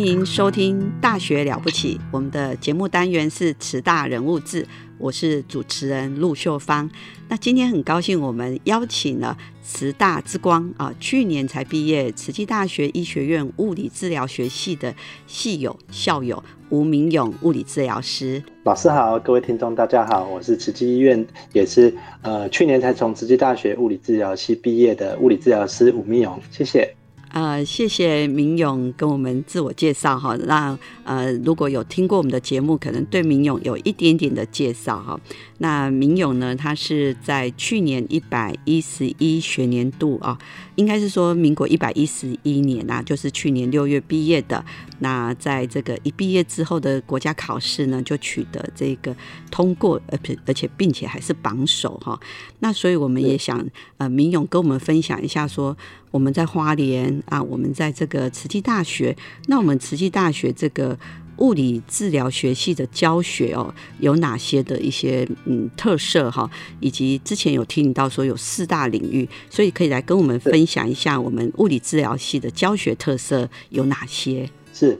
欢迎收听《大学了不起》，我们的节目单元是“慈大人物志”，我是主持人陆秀芳。那今天很高兴，我们邀请了慈大之光啊，去年才毕业，慈济大学医学院物理治疗学系的系友校友吴明勇物理治疗师。老师好，各位听众大家好，我是慈济医院，也是呃去年才从慈济大学物理治疗系毕业的物理治疗师吴明勇，谢谢。呃，谢谢明勇跟我们自我介绍哈。那呃，如果有听过我们的节目，可能对明勇有一点点的介绍哈。那明勇呢，他是在去年一百一十一学年度啊，应该是说民国一百一十一年呐，就是去年六月毕业的。那在这个一毕业之后的国家考试呢，就取得这个通过，而而且并且还是榜首哈。那所以我们也想呃，明勇跟我们分享一下说。我们在花莲啊，我们在这个慈济大学。那我们慈济大学这个物理治疗学系的教学哦，有哪些的一些嗯特色哈？以及之前有听到说有四大领域，所以可以来跟我们分享一下我们物理治疗系的教学特色有哪些？是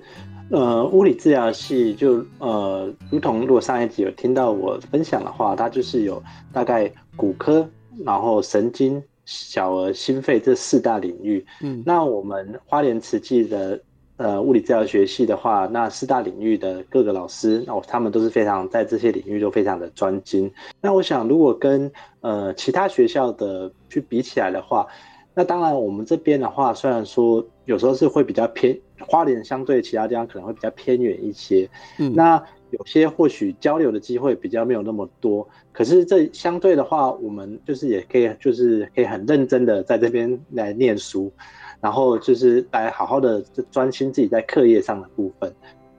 呃，物理治疗系就呃，如同如果上一集有听到我分享的话，它就是有大概骨科，然后神经。小儿心肺这四大领域，嗯，那我们花莲慈济的呃物理治疗学系的话，那四大领域的各个老师，那我他们都是非常在这些领域都非常的专精。那我想，如果跟呃其他学校的去比起来的话，那当然我们这边的话，虽然说有时候是会比较偏花莲，相对其他地方可能会比较偏远一些，嗯，那。有些或许交流的机会比较没有那么多，可是这相对的话，我们就是也可以，就是可以很认真的在这边来念书，然后就是来好好的专心自己在课业上的部分。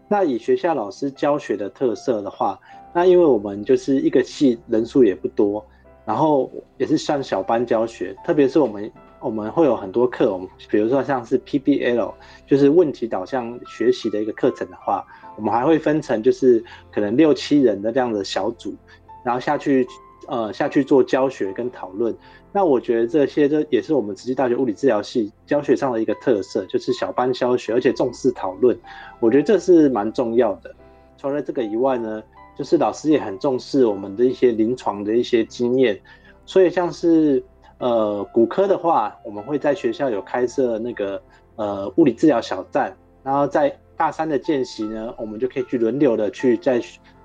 那以学校老师教学的特色的话，那因为我们就是一个系人数也不多，然后也是上小班教学，特别是我们我们会有很多课，我们比如说像是 PBL，就是问题导向学习的一个课程的话。我们还会分成，就是可能六七人的这样的小组，然后下去，呃，下去做教学跟讨论。那我觉得这些这也是我们慈济大学物理治疗系教学上的一个特色，就是小班教学，而且重视讨论。我觉得这是蛮重要的。除了这个以外呢，就是老师也很重视我们的一些临床的一些经验。所以像是呃骨科的话，我们会在学校有开设那个呃物理治疗小站，然后在大三的见习呢，我们就可以去轮流的去在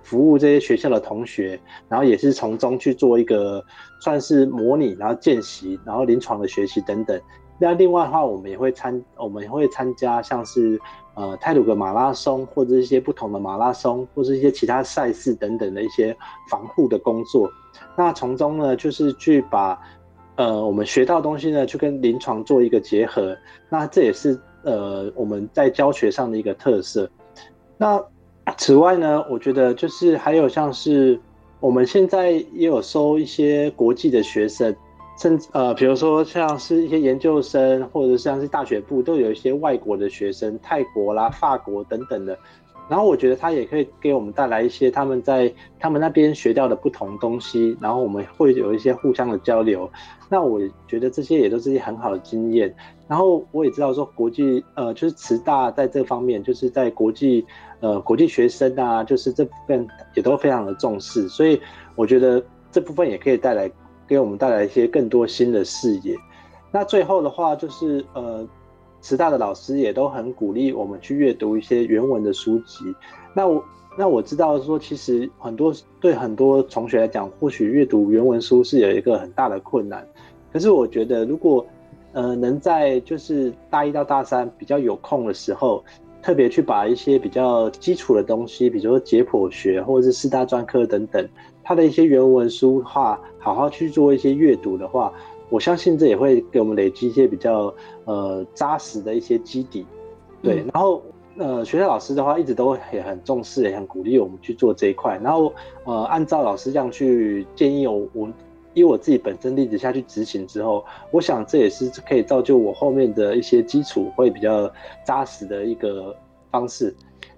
服务这些学校的同学，然后也是从中去做一个算是模拟，然后见习，然后临床的学习等等。那另外的话，我们也会参，我们也会参加像是呃泰鲁格马拉松，或者一些不同的马拉松，或者一些其他赛事等等的一些防护的工作。那从中呢，就是去把呃我们学到东西呢，去跟临床做一个结合。那这也是。呃，我们在教学上的一个特色。那此外呢，我觉得就是还有像是我们现在也有收一些国际的学生，甚至呃，比如说像是一些研究生，或者像是大学部都有一些外国的学生，泰国啦、法国等等的。然后我觉得他也可以给我们带来一些他们在他们那边学到的不同东西，然后我们会有一些互相的交流。那我觉得这些也都是一些很好的经验。然后我也知道说国际呃就是慈大在这方面就是在国际呃国际学生啊，就是这部分也都非常的重视。所以我觉得这部分也可以带来给我们带来一些更多新的视野。那最后的话就是呃。师大的老师也都很鼓励我们去阅读一些原文的书籍。那我那我知道说，其实很多对很多同学来讲，或许阅读原文书是有一个很大的困难。可是我觉得，如果呃能在就是大一到大三比较有空的时候，特别去把一些比较基础的东西，比如说解剖学或者是四大专科等等，它的一些原文书话，好好去做一些阅读的话。我相信这也会给我们累积一些比较呃扎实的一些基底，对。然后呃学校老师的话一直都也很重视，也很鼓励我们去做这一块。然后呃按照老师这样去建议我，我以我自己本身例子下去执行之后，我想这也是可以造就我后面的一些基础会比较扎实的一个方式。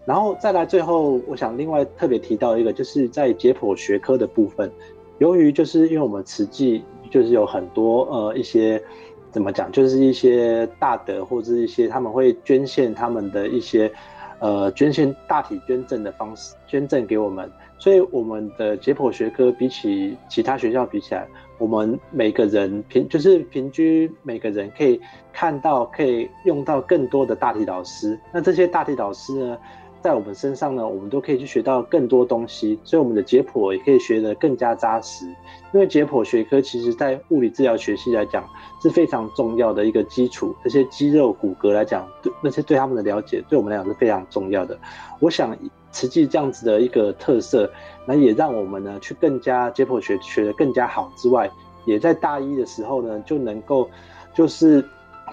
然后再来最后，我想另外特别提到一个，就是在解剖学科的部分，由于就是因为我们慈济。就是有很多呃一些怎么讲，就是一些大德或者一些他们会捐献他们的一些呃捐献大体捐赠的方式捐赠给我们，所以我们的解剖学科比起其他学校比起来，我们每个人平就是平均每个人可以看到可以用到更多的大体老师，那这些大体老师呢？在我们身上呢，我们都可以去学到更多东西，所以我们的解剖也可以学得更加扎实。因为解剖学科其实在物理治疗学系来讲是非常重要的一个基础，这些肌肉骨骼来讲，对那些对他们的了解，对我们来讲是非常重要的。我想，实际这样子的一个特色，那也让我们呢去更加解剖学学得更加好之外，也在大一的时候呢就能够，就是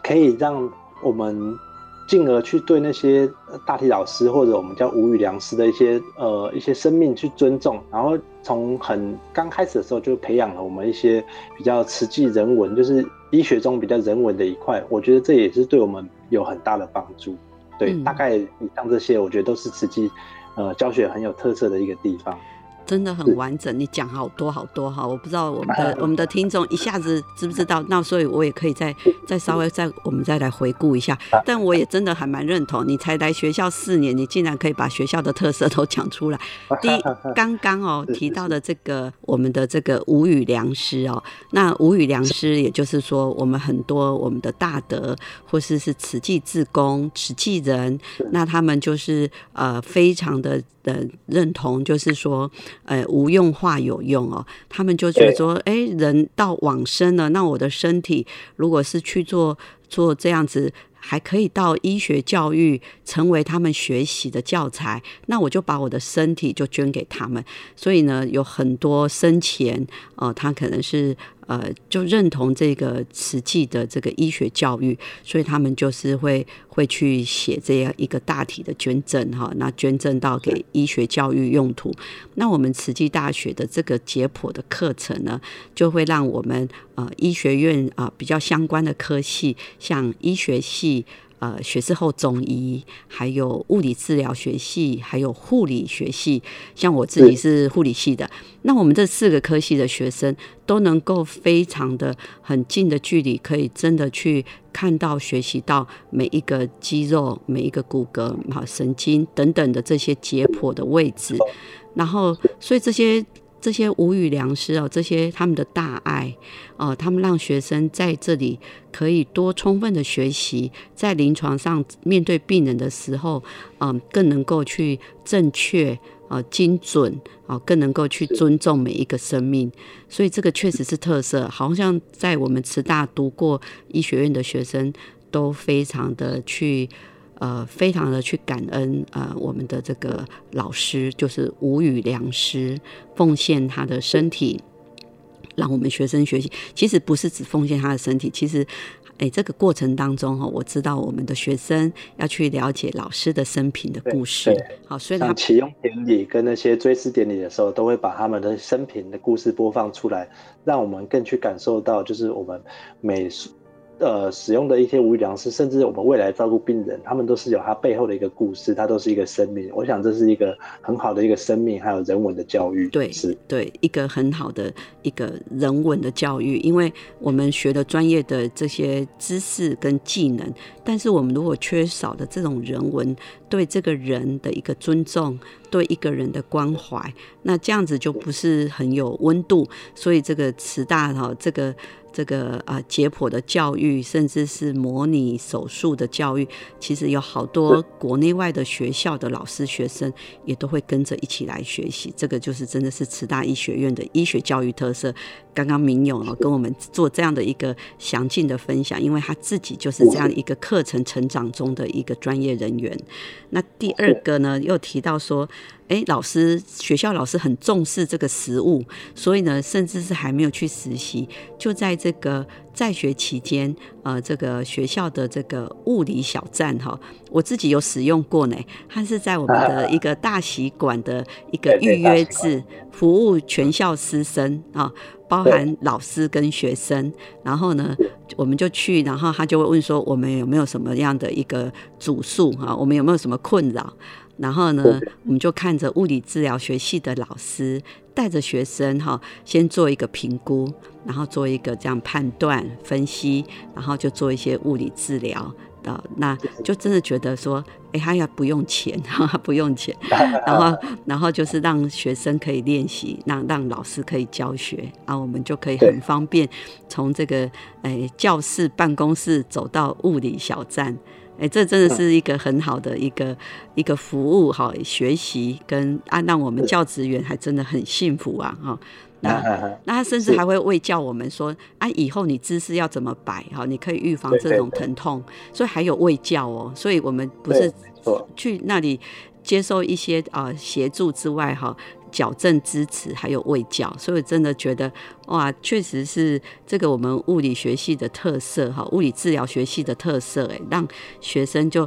可以让我们。进而去对那些大体老师或者我们叫无语良师的一些呃一些生命去尊重，然后从很刚开始的时候就培养了我们一些比较实际人文，就是医学中比较人文的一块。我觉得这也是对我们有很大的帮助。对，大概以上这些，我觉得都是实际呃教学很有特色的一个地方。真的很完整，你讲好多好多哈，我不知道我们的我们的听众一下子知不知道，那所以我也可以再再稍微再我们再来回顾一下。但我也真的还蛮认同，你才来学校四年，你竟然可以把学校的特色都讲出来。第一，刚刚哦 提到的这个我们的这个无语良师哦，那无语良师也就是说我们很多我们的大德或是是慈济志工、慈济人，那他们就是呃非常的。的认同就是说，呃，无用化有用哦。他们就觉得说，哎，人到往生了，那我的身体如果是去做做这样子，还可以到医学教育成为他们学习的教材，那我就把我的身体就捐给他们。所以呢，有很多生前，呃，他可能是。呃，就认同这个实际的这个医学教育，所以他们就是会会去写这样一个大体的捐赠哈，那捐赠到给医学教育用途。那我们慈济大学的这个解剖的课程呢，就会让我们呃医学院啊比较相关的科系，像医学系。呃，学士后中医，还有物理治疗学系，还有护理学系，像我自己是护理系的。那我们这四个科系的学生都能够非常的很近的距离，可以真的去看到、学习到每一个肌肉、每一个骨骼、好神经等等的这些解剖的位置。然后，所以这些。这些无语良师哦，这些他们的大爱哦，他们让学生在这里可以多充分的学习，在临床上面对病人的时候，嗯，更能够去正确啊、精准啊，更能够去尊重每一个生命。所以这个确实是特色，好像在我们慈大读过医学院的学生都非常的去。呃，非常的去感恩呃，我们的这个老师就是无语良师，奉献他的身体，让我们学生学习。其实不是只奉献他的身体，其实，哎，这个过程当中哈，我知道我们的学生要去了解老师的生平的故事。好，所以他启用典礼跟那些追思典礼的时候，都会把他们的生平的故事播放出来，让我们更去感受到，就是我们每呃，使用的一些无良师，甚至我们未来照顾病人，他们都是有他背后的一个故事，他都是一个生命。我想这是一个很好的一个生命，还有人文的教育。对，是，对，一个很好的一个人文的教育，因为我们学的专业的这些知识跟技能，但是我们如果缺少的这种人文，对这个人的一个尊重，对一个人的关怀，那这样子就不是很有温度。所以这个慈大哈，这个。这个啊，解剖的教育，甚至是模拟手术的教育，其实有好多国内外的学校的老师、学生也都会跟着一起来学习。这个就是真的是慈大医学院的医学教育特色。刚刚明勇哦跟我们做这样的一个详尽的分享，因为他自己就是这样一个课程成长中的一个专业人员。那第二个呢，又提到说。哎，老师，学校老师很重视这个实物，所以呢，甚至是还没有去实习，就在这个在学期间，呃，这个学校的这个物理小站哈，我自己有使用过呢。它是在我们的一个大习馆的一个预约制，服务全校师生啊，包含老师跟学生。然后呢，我们就去，然后他就会问说，我们有没有什么样的一个主诉哈？我们有没有什么困扰？然后呢，我们就看着物理治疗学系的老师带着学生哈，先做一个评估，然后做一个这样判断分析，然后就做一些物理治疗的，那就真的觉得说，哎，他要不用钱哈，不用钱，然后然后就是让学生可以练习，让让老师可以教学，啊，我们就可以很方便从这个哎教室办公室走到物理小站。哎，这真的是一个很好的一个一个服务哈，学习跟啊，让我们教职员还真的很幸福啊哈。那 那他甚至还会喂教我们说啊，以后你姿势要怎么摆哈，你可以预防这种疼痛，所以还有喂教哦。所以我们不是去那里接受一些啊协助之外哈。矫正支持还有喂教，所以真的觉得哇，确实是这个我们物理学系的特色哈，物理治疗学系的特色哎，让学生就。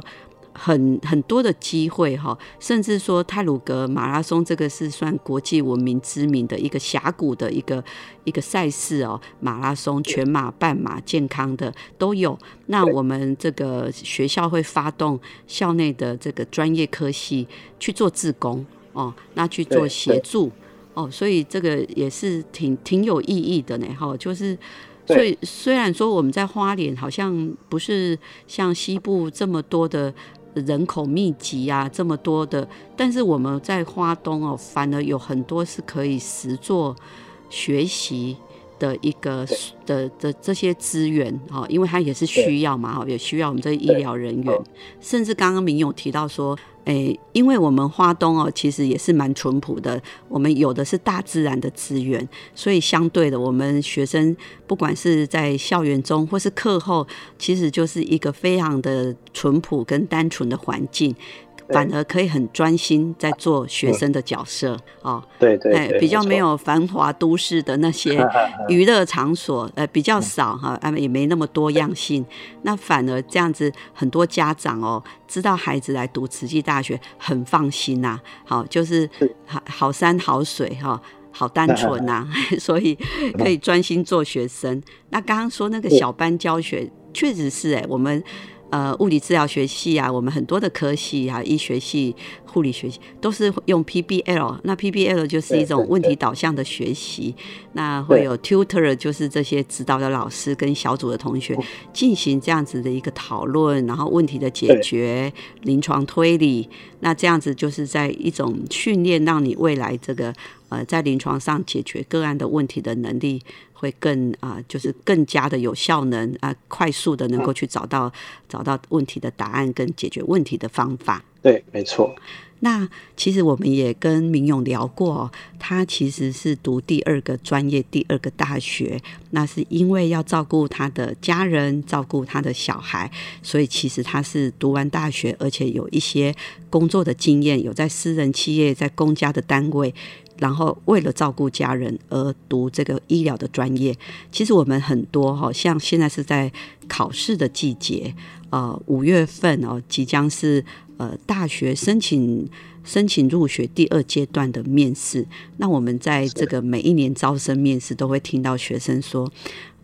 很很多的机会哈，甚至说泰鲁格马拉松这个是算国际闻名知名的一个峡谷的一个一个赛事哦，马拉松、全马、半马、健康的都有。那我们这个学校会发动校内的这个专业科系去做志工哦，那去做协助哦，所以这个也是挺挺有意义的呢哈。就是所以虽然说我们在花莲好像不是像西部这么多的。人口密集啊，这么多的，但是我们在花东哦，反而有很多是可以实做学习的一个的的这些资源哈，因为它也是需要嘛哈，也需要我们这些医疗人员，甚至刚刚明勇提到说。诶，因为我们花东哦，其实也是蛮淳朴的。我们有的是大自然的资源，所以相对的，我们学生不管是在校园中或是课后，其实就是一个非常的淳朴跟单纯的环境。反而可以很专心在做学生的角色哦，对对，哎，比较没有繁华都市的那些 娱乐场所，呃，比较少哈，啊，也没那么多样性。那反而这样子，很多家长哦，知道孩子来读慈济大学很放心呐，好，就是好好山好水哈，好单纯呐，所以可以专心做学生。那刚刚说那个小班教学，确实是哎，我们。呃，物理治疗学系啊，我们很多的科系啊，医学系、护理学系都是用 PBL。那 PBL 就是一种问题导向的学习。那会有 tutor，就是这些指导的老师跟小组的同学进行这样子的一个讨论，然后问题的解决、临床推理。那这样子就是在一种训练，让你未来这个呃在临床上解决个案的问题的能力。会更啊，就是更加的有效能啊，快速的能够去找到找到问题的答案跟解决问题的方法。对，没错。那其实我们也跟明勇聊过，他其实是读第二个专业、第二个大学，那是因为要照顾他的家人、照顾他的小孩，所以其实他是读完大学，而且有一些工作的经验，有在私人企业、在公家的单位。然后为了照顾家人而读这个医疗的专业，其实我们很多哈，像现在是在考试的季节，呃，五月份哦，即将是呃大学申请申请入学第二阶段的面试。那我们在这个每一年招生面试都会听到学生说。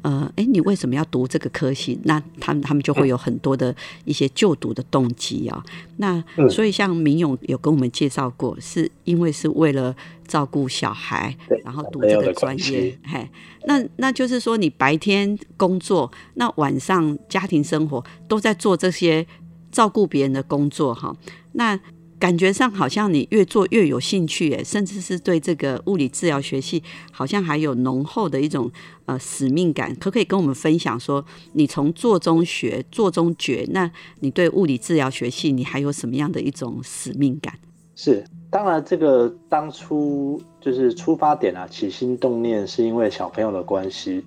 呃，哎，你为什么要读这个科系？那他们他们就会有很多的一些就读的动机啊。那所以像明勇有跟我们介绍过，是因为是为了照顾小孩，然后读这个专业。嘿，那那就是说，你白天工作，那晚上家庭生活都在做这些照顾别人的工作哈。那感觉上好像你越做越有兴趣，哎，甚至是对这个物理治疗学系好像还有浓厚的一种呃使命感。可不可以跟我们分享说，你从做中学、做中觉，那你对物理治疗学系你还有什么样的一种使命感？是，当然这个当初就是出发点啊，起心动念是因为小朋友的关系。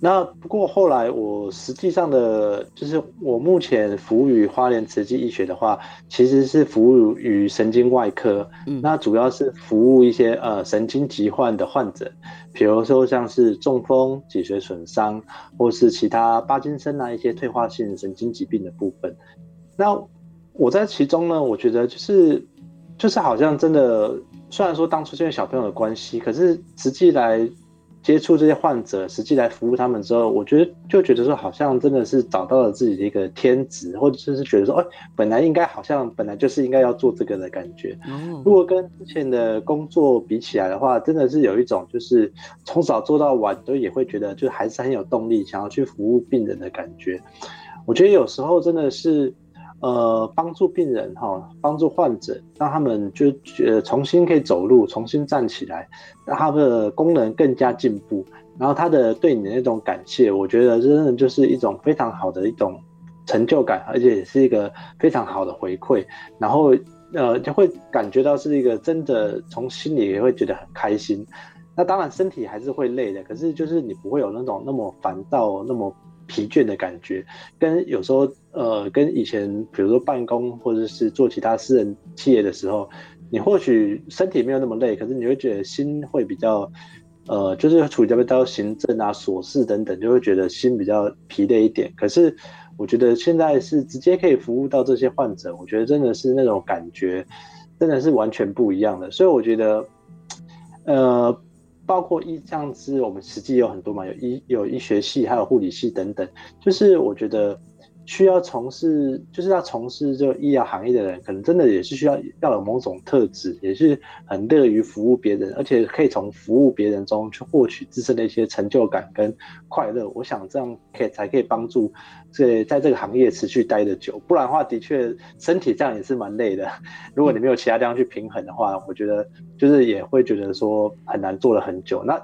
那不过后来，我实际上的就是我目前服务于花莲慈济医学的话，其实是服务于神经外科。嗯，那主要是服务一些呃神经疾患的患者，比如说像是中风、脊髓损伤，或是其他巴金森啊一些退化性神经疾病的部分。那我在其中呢，我觉得就是就是好像真的，虽然说当初因为小朋友的关系，可是实际来。接触这些患者，实际来服务他们之后，我觉得就觉得说，好像真的是找到了自己的一个天职，或者是觉得说，哎，本来应该好像本来就是应该要做这个的感觉。如果跟之前的工作比起来的话，真的是有一种就是从早做到晚，都也会觉得就还是很有动力，想要去服务病人的感觉。我觉得有时候真的是。呃，帮助病人哈，帮助患者，让他们就呃重新可以走路，重新站起来，让他的功能更加进步。然后他的对你的那种感谢，我觉得真的就是一种非常好的一种成就感，而且也是一个非常好的回馈。然后呃，就会感觉到是一个真的从心里也会觉得很开心。那当然身体还是会累的，可是就是你不会有那种那么烦躁，那么。疲倦的感觉，跟有时候呃，跟以前比如说办公或者是做其他私人企业的时候，你或许身体没有那么累，可是你会觉得心会比较呃，就是处理比较行政啊、琐事等等，就会觉得心比较疲累一点。可是我觉得现在是直接可以服务到这些患者，我觉得真的是那种感觉，真的是完全不一样的。所以我觉得，呃。包括医像是我们实际有很多嘛，有医有医学系，还有护理系等等，就是我觉得。需要从事就是要从事这医疗行业的人，可能真的也是需要要有某种特质，也是很乐于服务别人，而且可以从服务别人中去获取自身的一些成就感跟快乐。我想这样可以才可以帮助这在这个行业持续待的久，不然的话，的确身体这样也是蛮累的。如果你没有其他地方去平衡的话，我觉得就是也会觉得说很难做了很久。那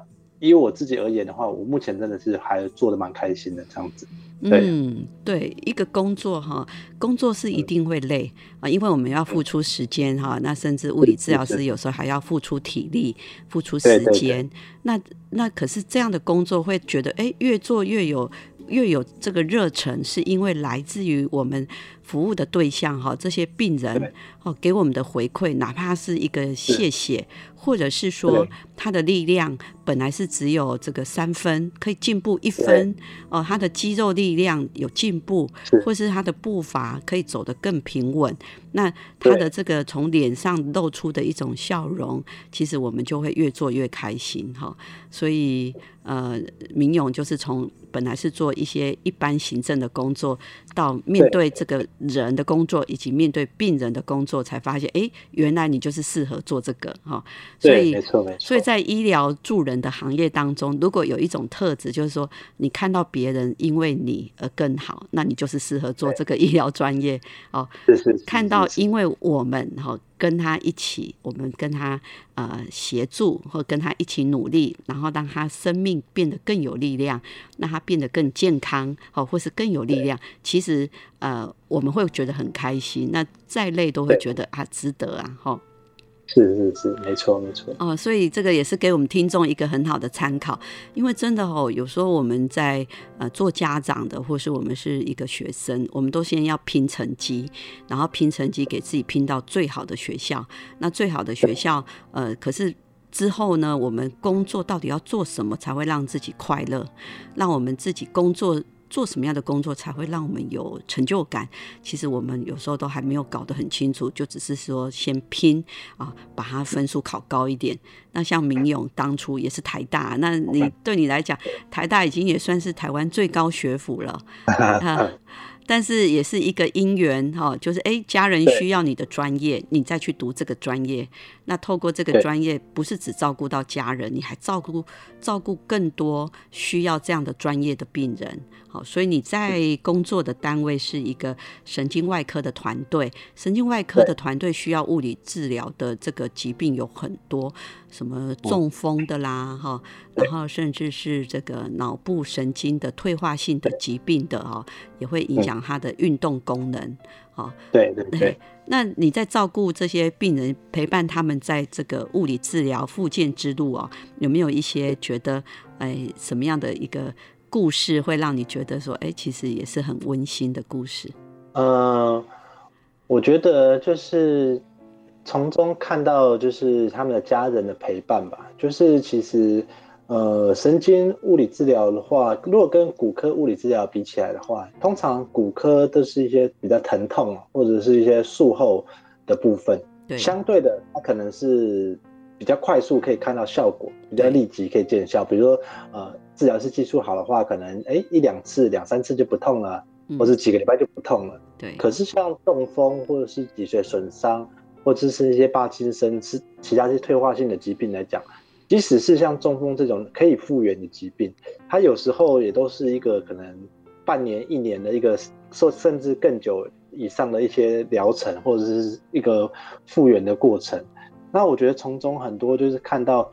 以我自己而言的话，我目前真的是还做的蛮开心的这样子。嗯，对，一个工作哈，工作是一定会累啊，因为我们要付出时间哈，那甚至物理治疗师有时候还要付出体力、付出时间。那那可是这样的工作会觉得，哎，越做越有越有这个热忱，是因为来自于我们服务的对象哈，这些病人哦给我们的回馈，哪怕是一个谢谢。或者是说他的力量本来是只有这个三分，可以进步一分哦。他的肌肉力量有进步，或是他的步伐可以走得更平稳。那他的这个从脸上露出的一种笑容，其实我们就会越做越开心哈。所以呃，明勇就是从本来是做一些一般行政的工作，到面对这个人的工作，以及面对病人的工作，才发现哎，原来你就是适合做这个哈。所以，没错没错。所以在医疗助人的行业当中，如果有一种特质，就是说你看到别人因为你而更好，那你就是适合做这个医疗专业哦。是是。看到因为我们哈跟他一起，我们跟他呃协助或跟他一起努力，然后让他生命变得更有力量，让他变得更健康哦，或是更有力量。其实呃我们会觉得很开心，那再累都会觉得啊值得啊哈。是是是，没错没错。哦，所以这个也是给我们听众一个很好的参考，因为真的哦，有时候我们在呃做家长的，或是我们是一个学生，我们都先要拼成绩，然后拼成绩给自己拼到最好的学校。那最好的学校，呃，可是之后呢，我们工作到底要做什么才会让自己快乐，让我们自己工作？做什么样的工作才会让我们有成就感？其实我们有时候都还没有搞得很清楚，就只是说先拼啊，把它分数考高一点。那像明勇当初也是台大，那你 对你来讲，台大已经也算是台湾最高学府了 啊。但是也是一个因缘哈，就是哎，家人需要你的专业，你再去读这个专业。那透过这个专业，不是只照顾到家人，你还照顾照顾更多需要这样的专业的病人。好，所以你在工作的单位是一个神经外科的团队，神经外科的团队需要物理治疗的这个疾病有很多，什么中风的啦，哈，然后甚至是这个脑部神经的退化性的疾病的哈，也会影响他的运动功能。好，对对 对。那你在照顾这些病人，陪伴他们在这个物理治疗复健之路啊，有没有一些觉得，哎，什么样的一个故事会让你觉得说，哎，其实也是很温馨的故事？呃，我觉得就是从中看到，就是他们的家人的陪伴吧，就是其实。呃，神经物理治疗的话，如果跟骨科物理治疗比起来的话，通常骨科都是一些比较疼痛或者是一些术后的部分。对，相对的，它可能是比较快速可以看到效果，比较立即可以见效。比如说，呃，治疗师技术好的话，可能哎一两次、两三次就不痛了，或者几个礼拜就不痛了。对。可是像中风或者是脊髓损伤，或者是一些帕金森是其他一些退化性的疾病来讲。即使是像中风这种可以复原的疾病，它有时候也都是一个可能半年、一年的一个，甚甚至更久以上的一些疗程，或者是一个复原的过程。那我觉得从中很多就是看到，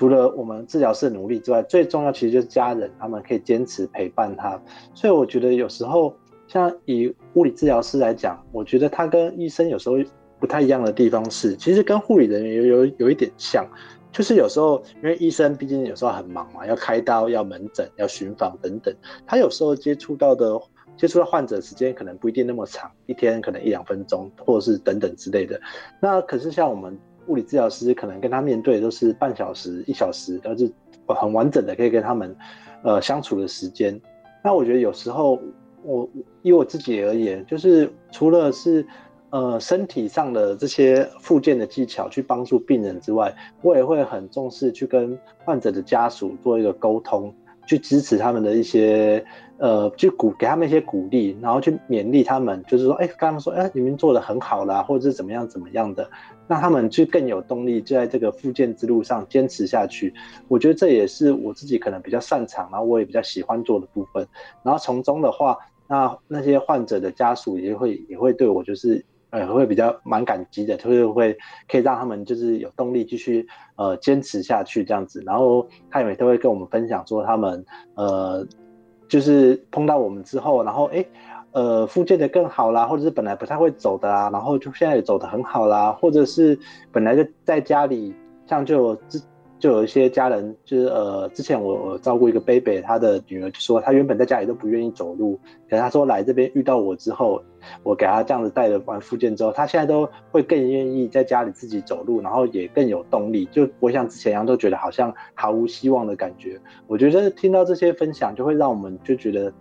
除了我们治疗师的努力之外，最重要其实就是家人，他们可以坚持陪伴他。所以我觉得有时候像以物理治疗师来讲，我觉得他跟医生有时候不太一样的地方是，其实跟护理人员有有有一点像。就是有时候，因为医生毕竟有时候很忙嘛，要开刀、要门诊、要巡房等等，他有时候接触到的、接触到患者时间可能不一定那么长，一天可能一两分钟，或者是等等之类的。那可是像我们物理治疗师，可能跟他面对都是半小时、一小时，都是很完整的可以跟他们呃相处的时间。那我觉得有时候，我以我自己而言，就是除了是。呃，身体上的这些复健的技巧去帮助病人之外，我也会很重视去跟患者的家属做一个沟通，去支持他们的一些，呃，去鼓给他们一些鼓励，然后去勉励他们，就是说，哎，刚刚说，哎，你们做的很好啦，或者是怎么样怎么样的，让他们就更有动力，就在这个复健之路上坚持下去。我觉得这也是我自己可能比较擅长，然后我也比较喜欢做的部分。然后从中的话，那那些患者的家属也会也会对我就是。呃，会比较蛮感激的，就是会可以让他们就是有动力继续呃坚持下去这样子，然后他也都会跟我们分享说他们呃就是碰到我们之后，然后哎呃复健的更好啦，或者是本来不太会走的啊，然后就现在也走的很好啦，或者是本来就在家里像就之。就有一些家人，就是呃，之前我我照顾一个 baby，他的女儿就说，他原本在家里都不愿意走路，可是他说来这边遇到我之后，我给他这样子带了完附件之后，他现在都会更愿意在家里自己走路，然后也更有动力，就不会像之前一样都觉得好像毫无希望的感觉。我觉得听到这些分享，就会让我们就觉得，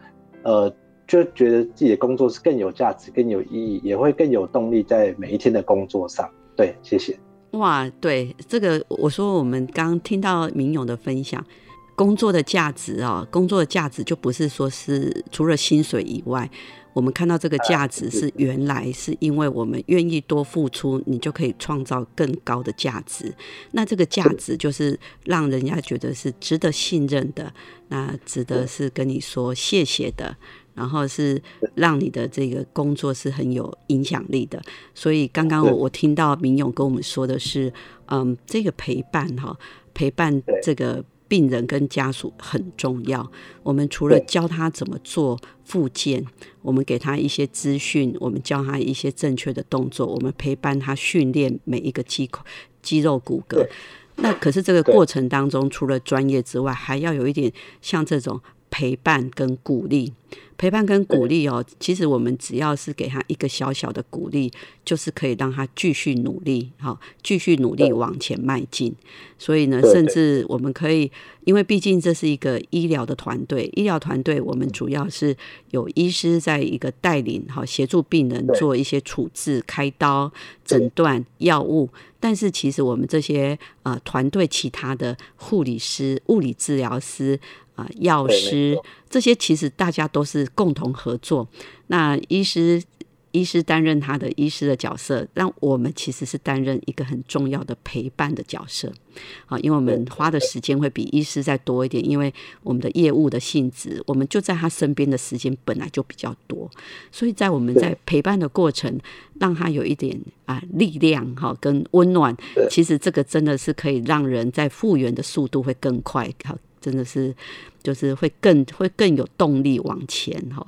呃，就觉得自己的工作是更有价值、更有意义，也会更有动力在每一天的工作上。对，谢谢。哇，对这个，我说我们刚听到明勇的分享，工作的价值啊，工作的价值就不是说是除了薪水以外，我们看到这个价值是原来是因为我们愿意多付出，你就可以创造更高的价值。那这个价值就是让人家觉得是值得信任的，那值得是跟你说谢谢的。然后是让你的这个工作是很有影响力的，所以刚刚我我听到明勇跟我们说的是，嗯，这个陪伴哈，陪伴这个病人跟家属很重要。我们除了教他怎么做复健，我们给他一些资讯，我们教他一些正确的动作，我们陪伴他训练每一个肌口、肌肉、骨骼。那可是这个过程当中，除了专业之外，还要有一点像这种。陪伴跟鼓励。陪伴跟鼓励哦，其实我们只要是给他一个小小的鼓励，就是可以让他继续努力，好，继续努力往前迈进。所以呢，甚至我们可以，因为毕竟这是一个医疗的团队，医疗团队我们主要是有医师在一个带领，好，协助病人做一些处置、开刀、诊断、药物。但是其实我们这些呃团队其他的护理师、物理治疗师。啊，药师这些其实大家都是共同合作。那医师，医师担任他的医师的角色，让我们其实是担任一个很重要的陪伴的角色。啊，因为我们花的时间会比医师再多一点，因为我们的业务的性质，我们就在他身边的时间本来就比较多，所以在我们在陪伴的过程，让他有一点啊力量哈，跟温暖。其实这个真的是可以让人在复原的速度会更快。好。真的是，就是会更会更有动力往前哈，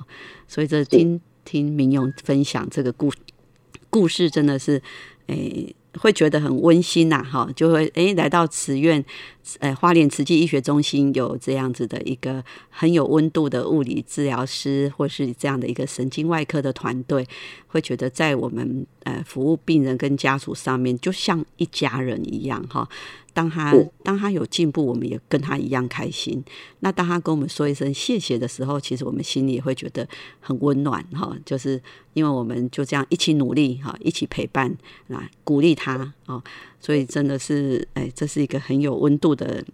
所以这听听明勇分享这个故故事，真的是诶。会觉得很温馨呐，哈，就会诶来到慈院，呃，花莲慈济医学中心有这样子的一个很有温度的物理治疗师，或是这样的一个神经外科的团队，会觉得在我们呃服务病人跟家属上面，就像一家人一样，哈。当他当他有进步，我们也跟他一样开心。那当他跟我们说一声谢谢的时候，其实我们心里也会觉得很温暖哈。就是因为我们就这样一起努力哈，一起陪伴来鼓励他哦，所以真的是哎，这是一个很有温度的。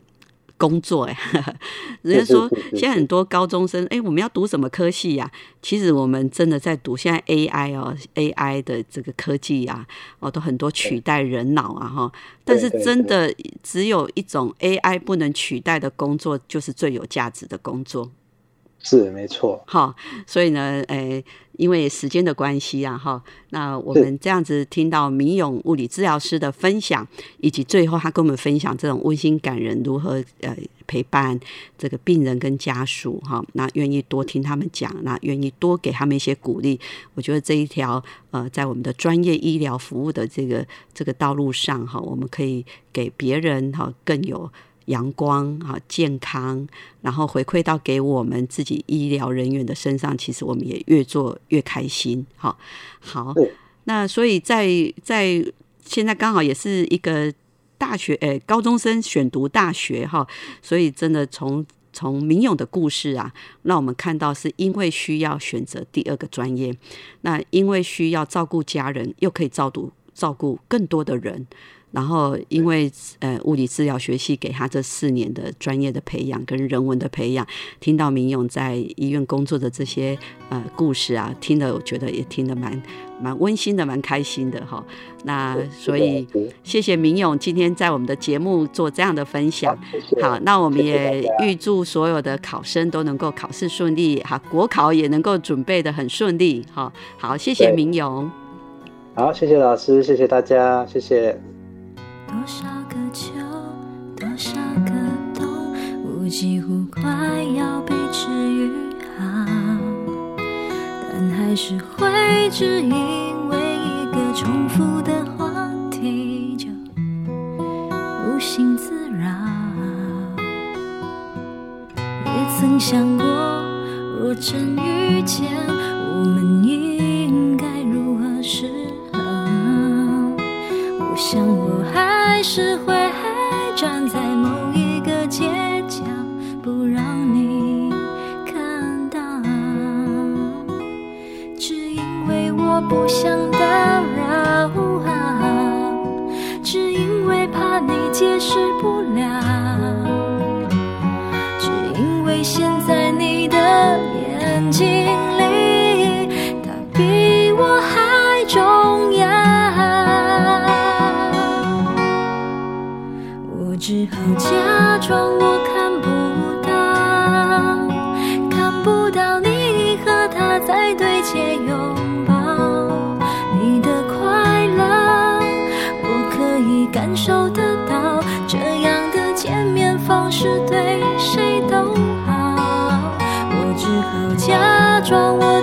工作哎，人家说现在很多高中生哎，我们要读什么科系呀？其实我们真的在读现在 AI 哦，AI 的这个科技啊，哦，都很多取代人脑啊哈。但是真的只有一种 AI 不能取代的工作，就是最有价值的工作。是没错，好，所以呢，诶，因为时间的关系啊，哈，那我们这样子听到明勇物理治疗师的分享，以及最后他跟我们分享这种温馨感人如何呃陪伴这个病人跟家属，哈，那愿意多听他们讲，那愿意多给他们一些鼓励，我觉得这一条呃，在我们的专业医疗服务的这个这个道路上，哈，我们可以给别人哈更有。阳光啊，健康，然后回馈到给我们自己医疗人员的身上，其实我们也越做越开心。好，好，那所以在在现在刚好也是一个大学，诶，高中生选读大学哈，所以真的从从民勇的故事啊，让我们看到是因为需要选择第二个专业，那因为需要照顾家人，又可以照顾照顾更多的人。然后，因为呃物理治疗学系给他这四年的专业的培养跟人文的培养，听到明勇在医院工作的这些呃故事啊，听了我觉得也听得蛮蛮温馨的，蛮开心的哈。那所以谢谢明勇今天在我们的节目做这样的分享。好，那我们也预祝所有的考生都能够考试顺利，哈，国考也能够准备的很顺利。哈，好，谢谢明勇。好，谢谢老师，谢谢大家，谢谢。多少个秋，多少个冬，我几乎快要被治愈好，但还是会只因为一个重复的话题就无心自扰。也曾想过，若真遇见，我们应该如何是还。是会站在某一个街角，不让你看到，只因为我不想打扰，只因为怕你解释不了，只因为现只好假装我看不到，看不到你和他在对街拥抱，你的快乐我可以感受得到，这样的见面方式对谁都好。我只好假装我